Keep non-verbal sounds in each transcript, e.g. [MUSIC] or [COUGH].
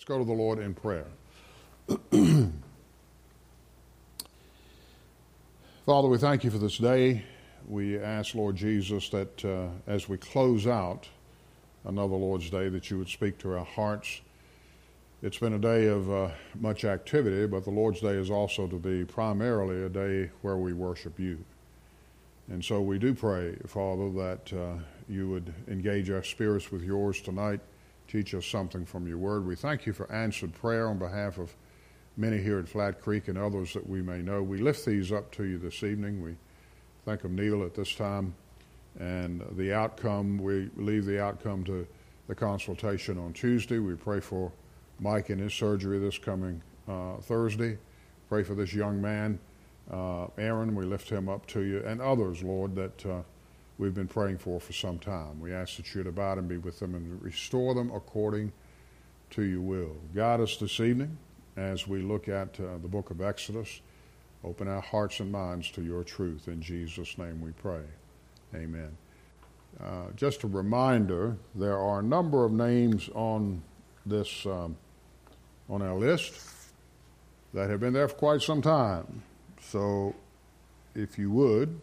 Let's go to the Lord in prayer. [CLEARS THROAT] Father, we thank you for this day. We ask, Lord Jesus, that uh, as we close out another Lord's Day, that you would speak to our hearts. It's been a day of uh, much activity, but the Lord's Day is also to be primarily a day where we worship you. And so we do pray, Father, that uh, you would engage our spirits with yours tonight teach us something from your word. We thank you for answered prayer on behalf of many here at Flat Creek and others that we may know. We lift these up to you this evening. We think of Neil at this time and the outcome. We leave the outcome to the consultation on Tuesday. We pray for Mike and his surgery this coming uh, Thursday. Pray for this young man, uh, Aaron. We lift him up to you and others, Lord, that. Uh, we've been praying for for some time. We ask that you'd abide and be with them and restore them according to your will. Guide us this evening as we look at uh, the book of Exodus. Open our hearts and minds to your truth. In Jesus' name we pray. Amen. Uh, just a reminder there are a number of names on this um, on our list that have been there for quite some time. So if you would,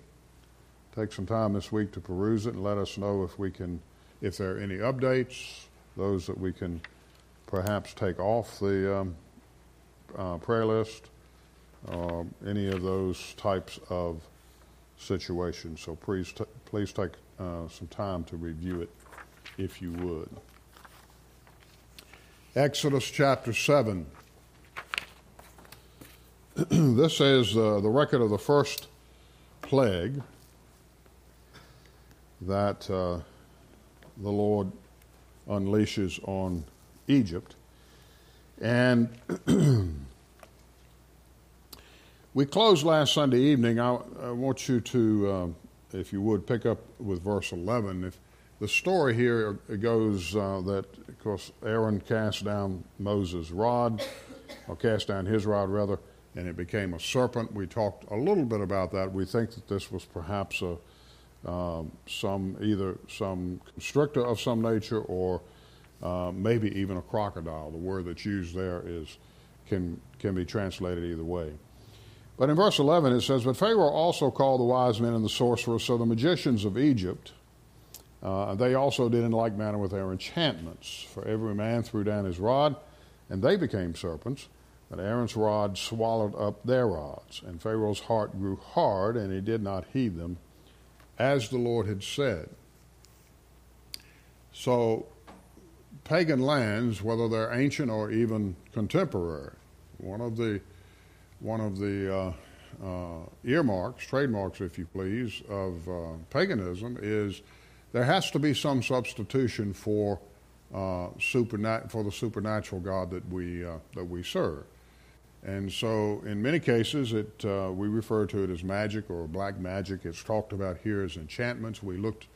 take some time this week to peruse it and let us know if we can, if there are any updates, those that we can perhaps take off the um, uh, prayer list, uh, any of those types of situations. So please, t- please take uh, some time to review it, if you would. Exodus chapter 7. [CLEARS THROAT] this is uh, the record of the first plague that uh, the Lord unleashes on Egypt. And [CLEARS THROAT] we closed last Sunday evening. I, I want you to, uh, if you would, pick up with verse 11. If the story here goes uh, that, of course, Aaron cast down Moses' rod, or cast down his rod rather, and it became a serpent. We talked a little bit about that. We think that this was perhaps a um, some either some constrictor of some nature or uh, maybe even a crocodile. The word that's used there is can can be translated either way. But in verse 11 it says, But Pharaoh also called the wise men and the sorcerers, so the magicians of Egypt, uh, they also did in like manner with their enchantments. For every man threw down his rod, and they became serpents. But Aaron's rod swallowed up their rods. And Pharaoh's heart grew hard, and he did not heed them as the Lord had said. So, pagan lands, whether they're ancient or even contemporary, one of the one of the uh, uh, earmarks, trademarks, if you please, of uh, paganism is there has to be some substitution for uh, supernat- for the supernatural God that we uh, that we serve. And so, in many cases, it, uh, we refer to it as magic or black magic. It's talked about here as enchantments. We looked,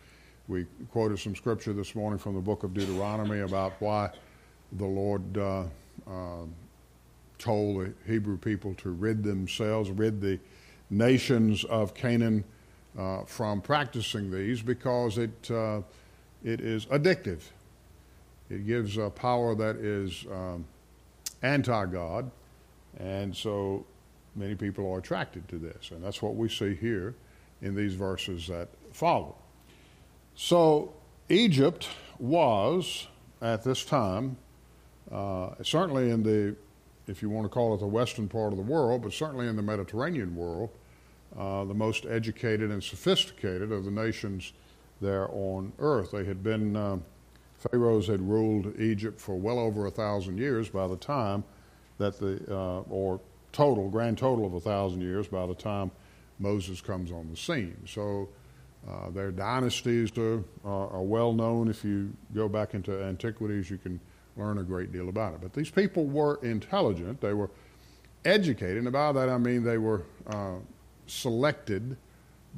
we quoted some scripture this morning from the book of Deuteronomy about why the Lord uh, uh, told the Hebrew people to rid themselves, rid the nations of Canaan uh, from practicing these because it, uh, it is addictive. It gives a power that is um, anti God and so many people are attracted to this. And that's what we see here in these verses that follow. So Egypt was, at this time, uh, certainly in the, if you want to call it the western part of the world, but certainly in the Mediterranean world, uh, the most educated and sophisticated of the nations there on earth. They had been, uh, pharaohs had ruled Egypt for well over a thousand years by the time that the, uh, or total, grand total of a thousand years by the time Moses comes on the scene. So uh, their dynasties are, are, well known. If you go back into antiquities, you can learn a great deal about it. But these people were intelligent, they were educated, and by that I mean they were uh, selected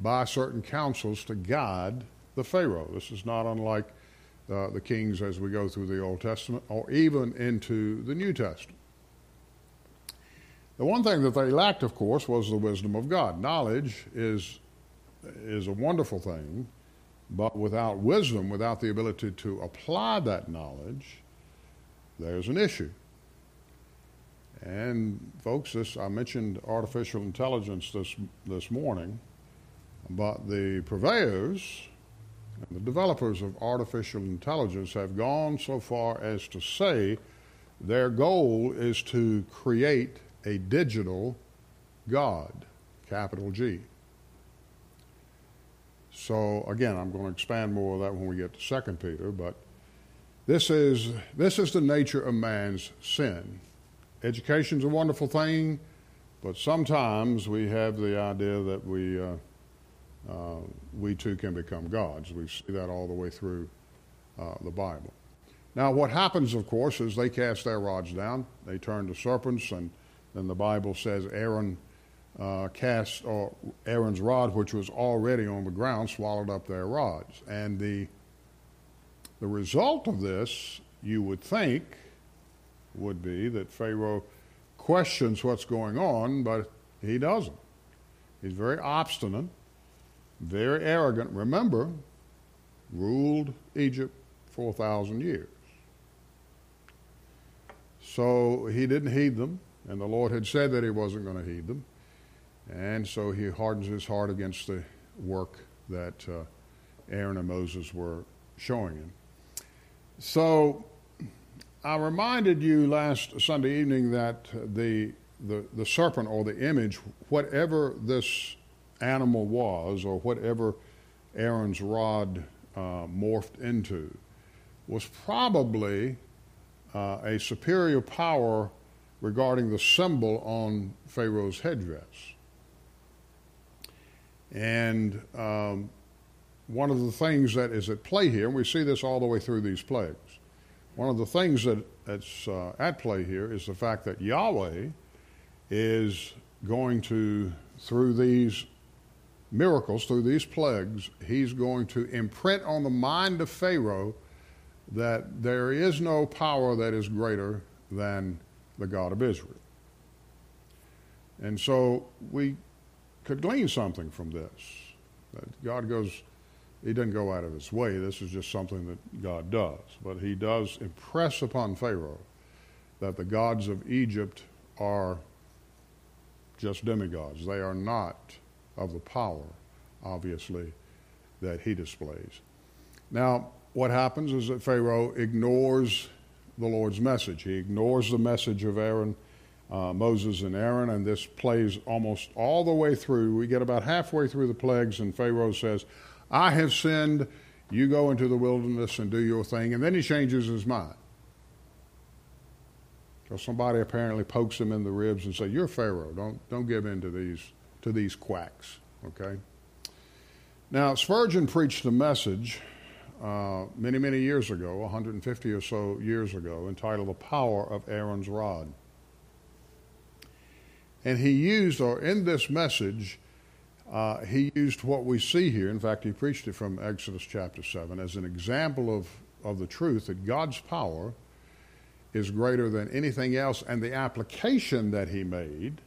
by certain councils to guide the Pharaoh. This is not unlike uh, the kings as we go through the Old Testament or even into the New Testament. The one thing that they lacked, of course, was the wisdom of God. Knowledge is, is a wonderful thing, but without wisdom, without the ability to apply that knowledge, there's an issue. And folks, this I mentioned artificial intelligence this this morning, but the purveyors and the developers of artificial intelligence have gone so far as to say their goal is to create a digital God, capital G. So again, I'm going to expand more of that when we get to Second Peter, but this is this is the nature of man's sin. Education's a wonderful thing, but sometimes we have the idea that we uh, uh, we too can become gods. We see that all the way through uh, the Bible. Now, what happens, of course, is they cast their rods down. They turn to serpents, and then the Bible says Aaron uh, cast, or Aaron's rod, which was already on the ground, swallowed up their rods. And the the result of this, you would think, would be that Pharaoh questions what's going on, but he doesn't. He's very obstinate, very arrogant. Remember, ruled Egypt for a thousand years. So he didn't heed them, and the Lord had said that he wasn't going to heed them. And so he hardens his heart against the work that uh, Aaron and Moses were showing him. So I reminded you last Sunday evening that the, the, the serpent or the image, whatever this animal was or whatever Aaron's rod uh, morphed into, was probably uh, a superior power regarding the symbol on Pharaoh's headdress. And um, one of the things that is at play here, and we see this all the way through these plagues, one of the things that, that's uh, at play here is the fact that Yahweh is going to, through these miracles, through these plagues, he's going to imprint on the mind of Pharaoh that there is no power that is greater than the God of Israel. And so we could glean something from this. That God goes, He doesn't go out of His way. This is just something that God does. But He does impress upon Pharaoh that the gods of Egypt are just demigods. They are not of the power, obviously, that He displays. Now, what happens is that Pharaoh ignores the Lord's message. He ignores the message of Aaron, uh, Moses, and Aaron, and this plays almost all the way through. We get about halfway through the plagues, and Pharaoh says, I have sinned. You go into the wilderness and do your thing. And then he changes his mind. So somebody apparently pokes him in the ribs and says, You're Pharaoh. Don't, don't give in to these, to these quacks. Okay? Now, Spurgeon preached a message uh, many, many years ago, 150 or so years ago, entitled The Power of Aaron's Rod. And he used, or in this message, uh, he used what we see here. In fact, he preached it from Exodus chapter 7 as an example of, of the truth that God's power is greater than anything else. And the application that he made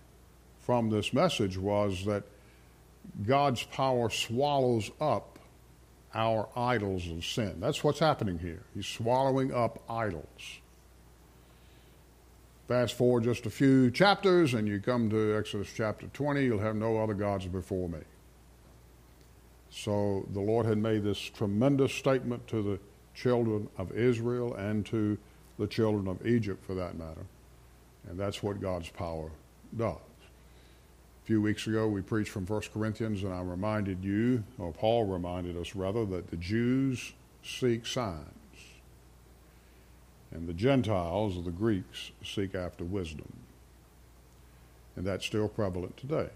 from this message was that God's power swallows up our idols of sin. That's what's happening here. He's swallowing up idols. Fast forward just a few chapters, and you come to Exodus chapter 20. You'll have no other gods before me. So the Lord had made this tremendous statement to the children of Israel and to the children of Egypt, for that matter. And that's what God's power does few weeks ago, we preached from 1 Corinthians, and I reminded you, or Paul reminded us rather, that the Jews seek signs, and the Gentiles, or the Greeks, seek after wisdom. And that's still prevalent today.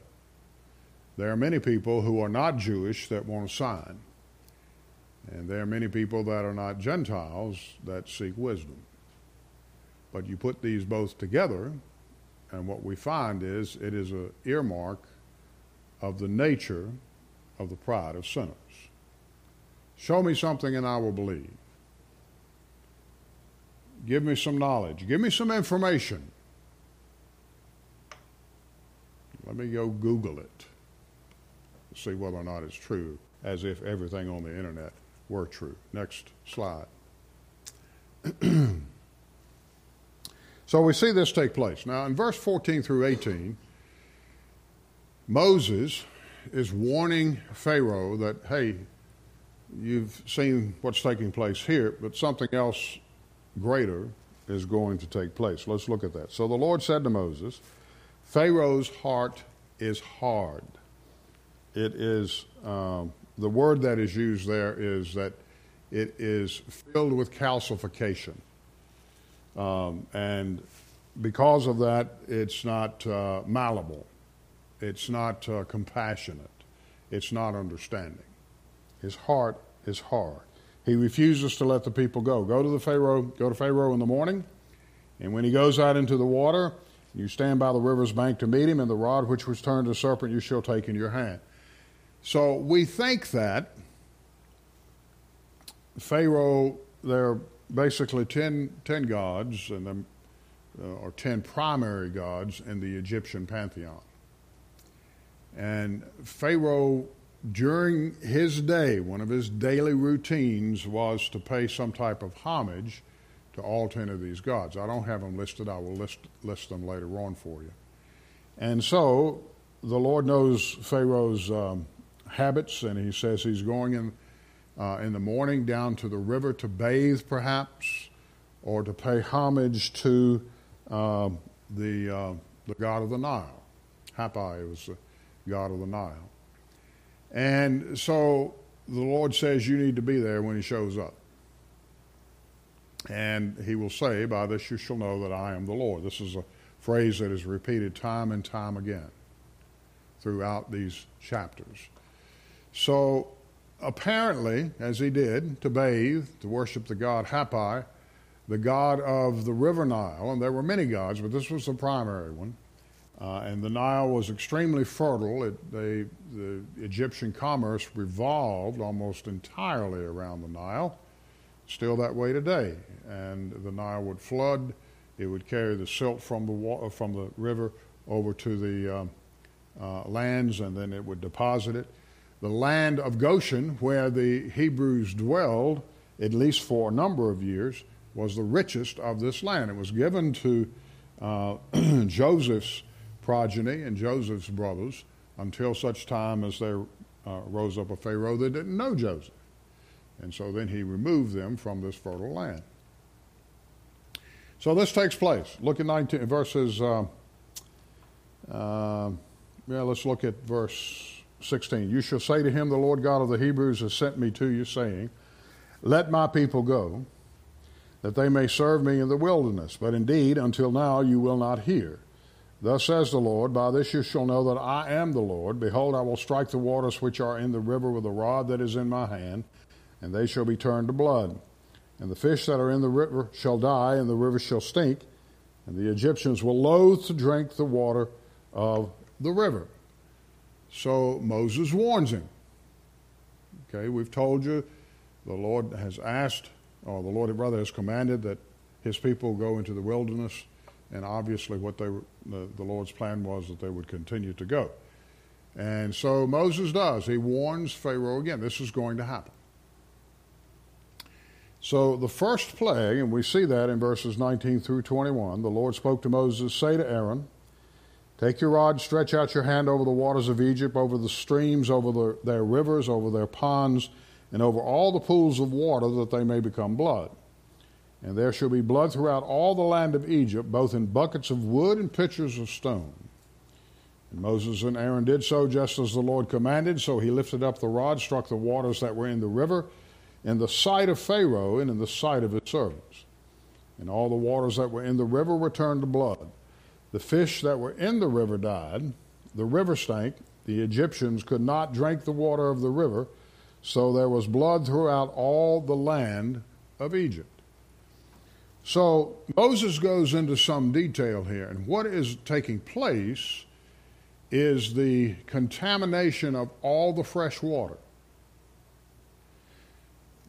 There are many people who are not Jewish that want a sign. And there are many people that are not Gentiles that seek wisdom. But you put these both together, and what we find is it is an earmark of the nature of the pride of sinners. Show me something and I will believe. Give me some knowledge. Give me some information. Let me go Google it see whether or not it's true, as if everything on the internet were true. Next slide. [CLEARS THROAT] So we see this take place. Now, in verse 14 through 18, Moses is warning Pharaoh that, hey, you've seen what's taking place here, but something else greater is going to take place. Let's look at that. So the Lord said to Moses, Pharaoh's heart is hard. It is, um, the word that is used there is that it is filled with calcification. Um, and because of that, it's not uh, malleable, it's not uh, compassionate, it's not understanding. His heart is hard. He refuses to let the people go. Go to the Pharaoh, go to Pharaoh in the morning, and when he goes out into the water, you stand by the river's bank to meet him, and the rod which was turned to serpent you shall take in your hand. So we think that Pharaoh, there are basically 10, 10 gods, and uh, or 10 primary gods in the Egyptian pantheon. And Pharaoh, during his day, one of his daily routines was to pay some type of homage to all 10 of these gods. I don't have them listed, I will list, list them later on for you. And so the Lord knows Pharaoh's um, habits, and he says he's going in, uh, in the morning down to the river to bathe, perhaps, or to pay homage to uh, the, uh, the god of the Nile. Hapi was the god of the Nile. And so the Lord says you need to be there when he shows up. And he will say, By this you shall know that I am the Lord. This is a phrase that is repeated time and time again throughout these chapters. So apparently, as he did, to bathe, to worship the god Hapi, the god of the river Nile, and there were many gods, but this was the primary one. Uh, and the Nile was extremely fertile. It, they, the Egyptian commerce revolved almost entirely around the Nile, still that way today. And the Nile would flood. It would carry the silt from the, wa- from the river over to the um, uh, lands, and then it would deposit it. The land of Goshen, where the Hebrews dwelled, at least for a number of years, was the richest of this land. It was given to uh, [CLEARS THROAT] Joseph's progeny and Joseph's brothers until such time as there uh, rose up a Pharaoh that didn't know Joseph. And so then he removed them from this fertile land. So this takes place. Look at 19, verses, uh, uh, yeah, let's look at verse 16. You shall say to him, The Lord God of the Hebrews has sent me to you, saying, Let my people go that they may serve me in the wilderness. But indeed, until now you will not hear. Thus says the Lord, By this you shall know that I am the Lord. Behold, I will strike the waters which are in the river with a rod that is in my hand, and they shall be turned to blood. And the fish that are in the river shall die, and the river shall stink, and the Egyptians will loathe to drink the water of the river. So Moses warns him. Okay, we've told you the Lord has asked or the Lord rather has commanded that his people go into the wilderness, and obviously what they the, the Lord's plan was that they would continue to go. And so Moses does. He warns Pharaoh again, this is going to happen. So the first plague, and we see that in verses 19 through 21, the Lord spoke to Moses, Say to Aaron, Take your rod, stretch out your hand over the waters of Egypt, over the streams, over the, their rivers, over their ponds, and over all the pools of water that they may become blood. And there shall be blood throughout all the land of Egypt, both in buckets of wood and pitchers of stone. And Moses and Aaron did so just as the Lord commanded. So he lifted up the rod, struck the waters that were in the river, in the sight of Pharaoh and in the sight of his servants. And all the waters that were in the river were turned to blood. The fish that were in the river died. The river stank. The Egyptians could not drink the water of the river so there was blood throughout all the land of Egypt. So Moses goes into some detail here, and what is taking place is the contamination of all the fresh water.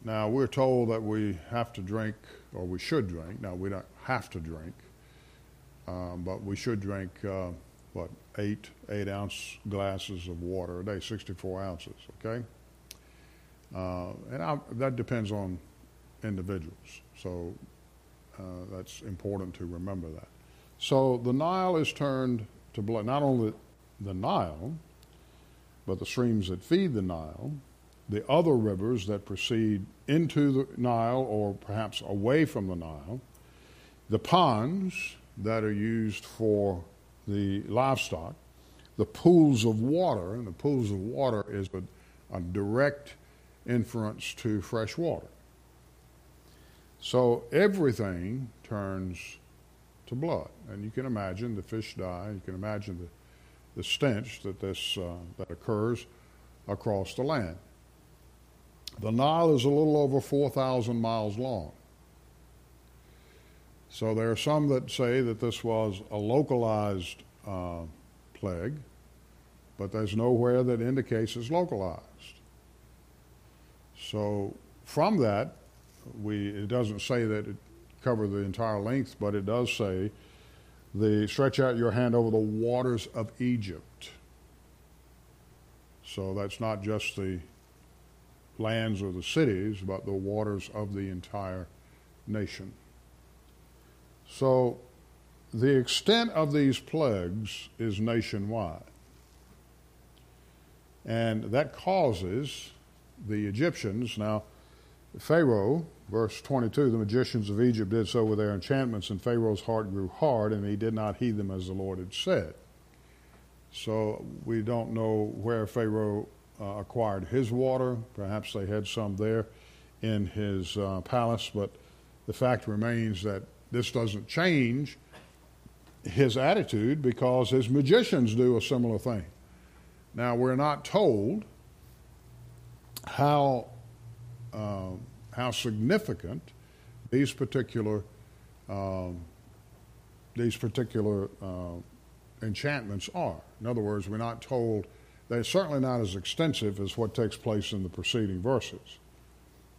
Now, we're told that we have to drink, or we should drink. Now, we don't have to drink, um, but we should drink, uh, what, eight, eight ounce glasses of water a day, 64 ounces, okay? Uh, and I, that depends on individuals. So Uh, that's important to remember that. So the Nile is turned to blood. Not only the Nile, but the streams that feed the Nile, the other rivers that proceed into the Nile or perhaps away from the Nile, the ponds that are used for the livestock, the pools of water, and the pools of water is a, a direct inference to fresh water. So everything turns to blood. And you can imagine the fish die, you can imagine the, the stench that, this, uh, that occurs across the land. The Nile is a little over 4,000 miles long. So there are some that say that this was a localized uh, plague, but there's nowhere that indicates it's localized. So from that, we it doesn't say that it covered the entire length, but it does say the stretch out your hand over the waters of Egypt. So that's not just the lands or the cities, but the waters of the entire nation. So the extent of these plagues is nationwide. And that causes the Egyptians, now, Pharaoh, verse 22, the magicians of Egypt did so with their enchantments, and Pharaoh's heart grew hard, and he did not heed them as the Lord had said. So we don't know where Pharaoh uh, acquired his water. Perhaps they had some there in his uh, palace, but the fact remains that this doesn't change his attitude because his magicians do a similar thing. Now, we're not told how, uh, how significant these particular, um, these particular uh, enchantments are. In other words, we're not told, they're certainly not as extensive as what takes place in the preceding verses.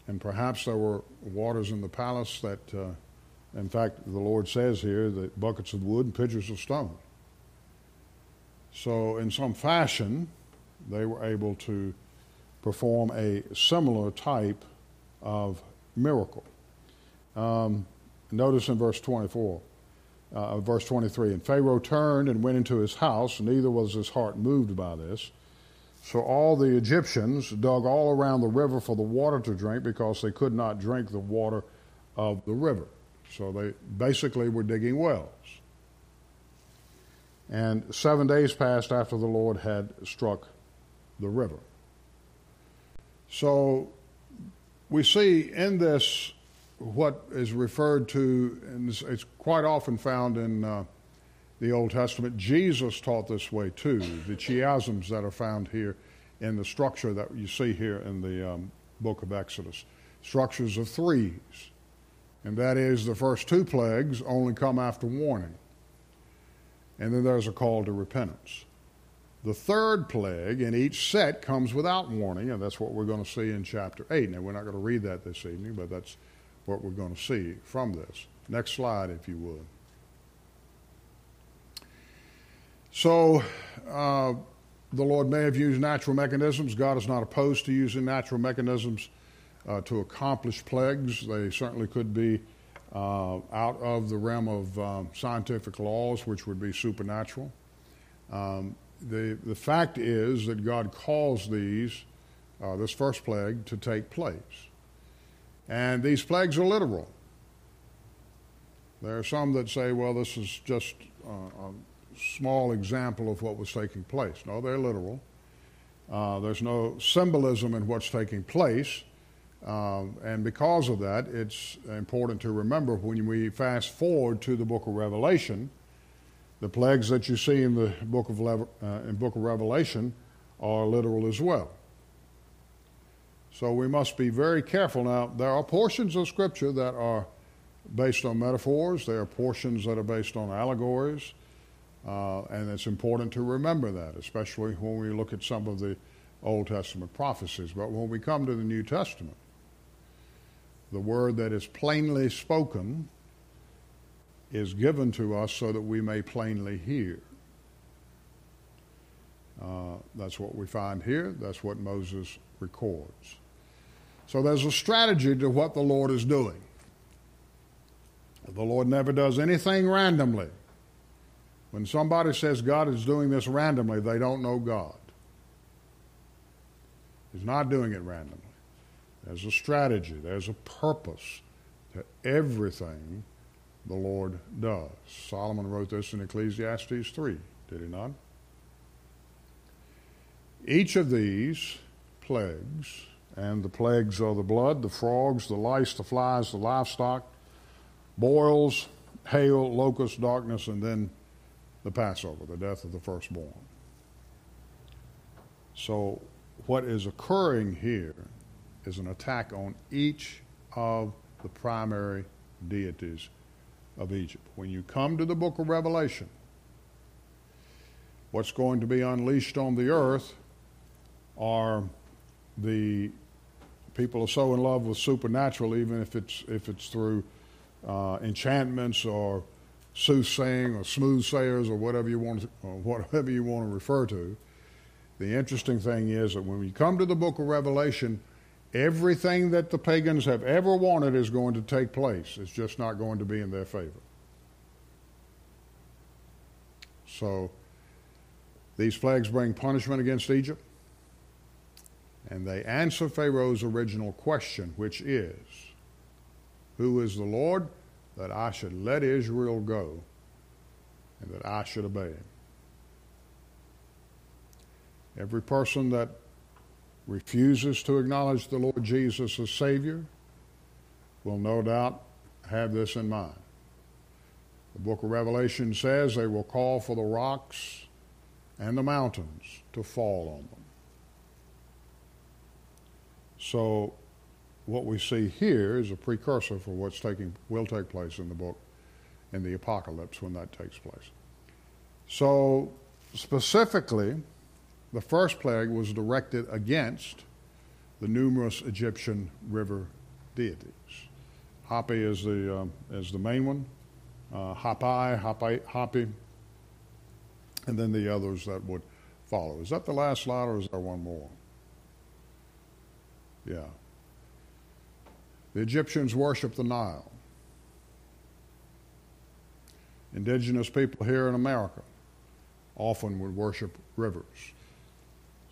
And perhaps there were waters in the palace that uh, in fact, the Lord says here that buckets of wood and pitchers of stone. So, in some fashion, they were able to perform a similar type of miracle. Um, notice in verse 24, uh, verse 23, and Pharaoh turned and went into his house, and neither was his heart moved by this. So all the Egyptians dug all around the river for the water to drink because they could not drink the water of the river. So they basically were digging wells. And seven days passed after the Lord had struck the river. So we see in this what is referred to, and it's quite often found in uh, the Old Testament. Jesus taught this way too, the chiasms that are found here in the structure that you see here in the um, book of Exodus. Structures of threes and that is the first two plagues only come after warning. And then there's a call to repentance. The third plague in each set comes without warning, and that's what we're going to see in chapter 8. Now, we're not going to read that this evening, but that's what we're going to see from this. Next slide, if you would. So, uh, the Lord may have used natural mechanisms. God is not opposed to using natural mechanisms uh, to accomplish plagues. They certainly could be uh, out of the realm of um, scientific laws, which would be supernatural. Um, the, the fact is that God calls these, uh, this first plague, to take place. And these plagues are literal. There are some that say, well, this is just a small example of what was taking place. No, they're literal. Uh, there's no symbolism in what's taking place. Um, and because of that, it's important to remember when we fast forward to the book of Revelation, the plagues that you see in the book of, uh, in book of Revelation are literal as well. So we must be very careful. Now, there are portions of Scripture that are based on metaphors, there are portions that are based on allegories, uh, and it's important to remember that, especially when we look at some of the Old Testament prophecies. But when we come to the New Testament, the word that is plainly spoken is given to us so that we may plainly hear. Uh, that's what we find here. That's what Moses records. So there's a strategy to what the Lord is doing. The Lord never does anything randomly. When somebody says God is doing this randomly, they don't know God. He's not doing it randomly. There's a strategy, there's a purpose to everything the Lord does. Solomon wrote this in Ecclesiastes 3, did he not? Each of these plagues, and the plagues are the blood, the frogs, the lice, the flies, the livestock, boils, hail, locust, darkness, and then the Passover, the death of the firstborn. So, what is occurring here is an attack on each of the primary deities of Egypt. When you come to the book of Revelation, what's going to be unleashed on the earth are the people are so in love with supernatural, even if it's if it's through uh, enchantments or soothsaying or smoothsayers or whatever you want to, or whatever you want to refer to. The interesting thing is that when we come to the book of Revelation, everything that the pagans have ever wanted is going to take place. It's just not going to be in their favor. So these flags bring punishment against Egypt. And they answer Pharaoh's original question, which is Who is the Lord that I should let Israel go and that I should obey him? Every person that refuses to acknowledge the Lord Jesus as Savior will no doubt have this in mind. The book of Revelation says they will call for the rocks and the mountains to fall on them. So, what we see here is a precursor for what's taking will take place in the book in the apocalypse when that takes place. So, specifically, the first plague was directed against the numerous Egyptian river deities. Hapi is the, um, is the main one, uh, Hapi, Hapi, Hapi, and then the others that would follow. Is that the last slide or is there one more? Yeah. The Egyptians worshiped the Nile. Indigenous people here in America often would worship rivers.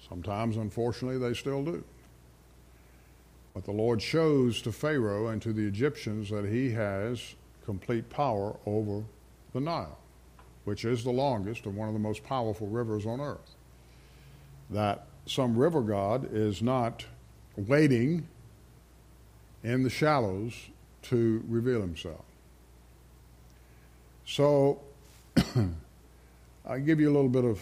Sometimes, unfortunately, they still do. But the Lord shows to Pharaoh and to the Egyptians that he has complete power over the Nile, which is the longest and one of the most powerful rivers on earth. That some river god is not waiting in the shallows to reveal himself. So, [CLEARS THROAT] I give you a little bit of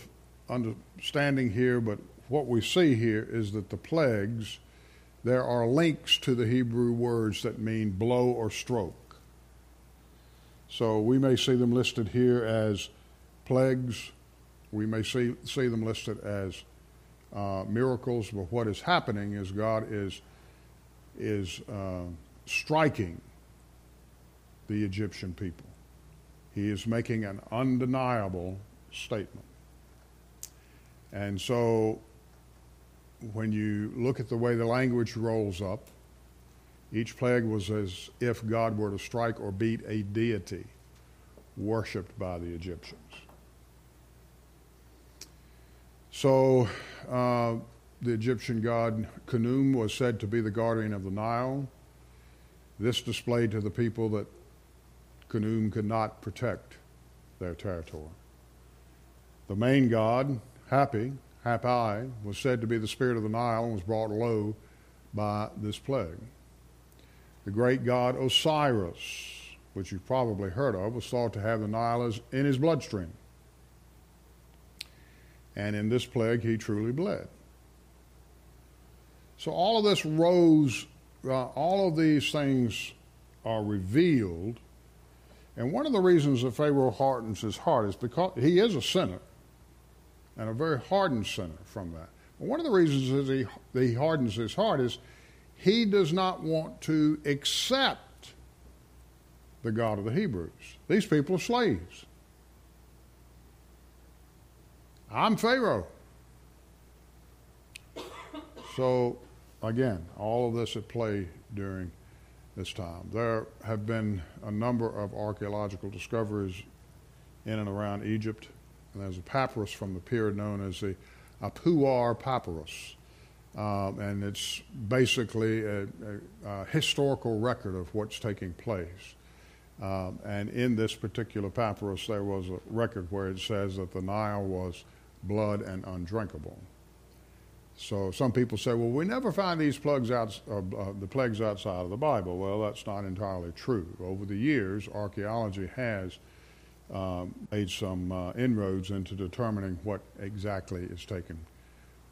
understanding here, but what we see here is that the plagues, there are links to the Hebrew words that mean blow or stroke. So we may see them listed here as plagues. We may see, see them listed as uh, miracles, but what is happening is God is, is uh, striking the Egyptian people. He is making an undeniable statement. And so when you look at the way the language rolls up, each plague was as if God were to strike or beat a deity worshipped by the Egyptians. So uh, the Egyptian god Khnum was said to be the guardian of the Nile. This displayed to the people that Khnum could not protect their territory. The main god, Hapi, Hapi, was said to be the spirit of the Nile and was brought low by this plague. The great god Osiris, which you've probably heard of, was thought to have the Nile in his bloodstream. And in this plague, he truly bled. So all of this rose, uh, all of these things are revealed. And one of the reasons that Pharaoh hardens his heart is because he is a sinner and a very hardened sinner from that. One of the reasons is he, that he hardens his heart is he does not want to accept the God of the Hebrews. These people are slaves. I'm Pharaoh. So, again, all of this at play during this time. There have been a number of archaeological discoveries in and around Egypt, and there's a papyrus from the period known as the Ipuwer Papyrus. Um, and it's basically a, a, a, historical record of what's taking place. Um, and in this particular papyrus, there was a record where it says that the Nile was blood and undrinkable. So some people say, well, we never find these plugs out, uh, uh, the plagues outside of the Bible. Well, that's not entirely true. Over the years, archaeology has um, made some uh, inroads into determining what exactly is taking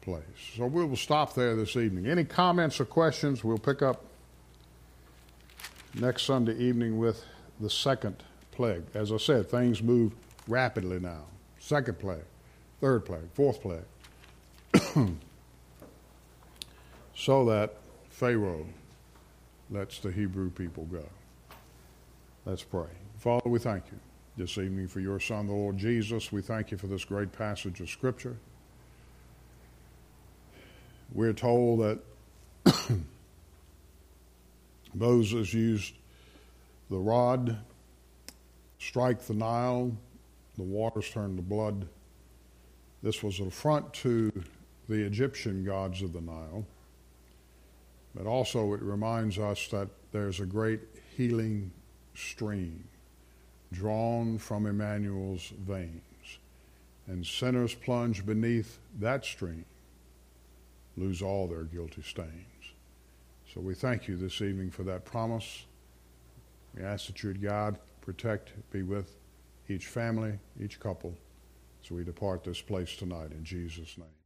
place. So we will stop there this evening. Any comments or questions? We'll pick up next Sunday evening with the second plague. As I said, things move rapidly now. Second plague, third plague, fourth plague. [COUGHS] so that Pharaoh lets the Hebrew people go. Let's pray. Father, we thank you this evening for your Son, the Lord Jesus. We thank you for this great passage of Scripture. We're told that [COUGHS] Moses used the rod, strike the Nile, the waters turned to blood. This was an affront to the Egyptian gods of the Nile. But also, it reminds us that there's a great healing stream drawn from Emmanuel's veins. And sinners plunge beneath that stream, lose all their guilty stains. So we thank you this evening for that promise. We ask that you would protect, be with each family, each couple, as we depart this place tonight in Jesus' name.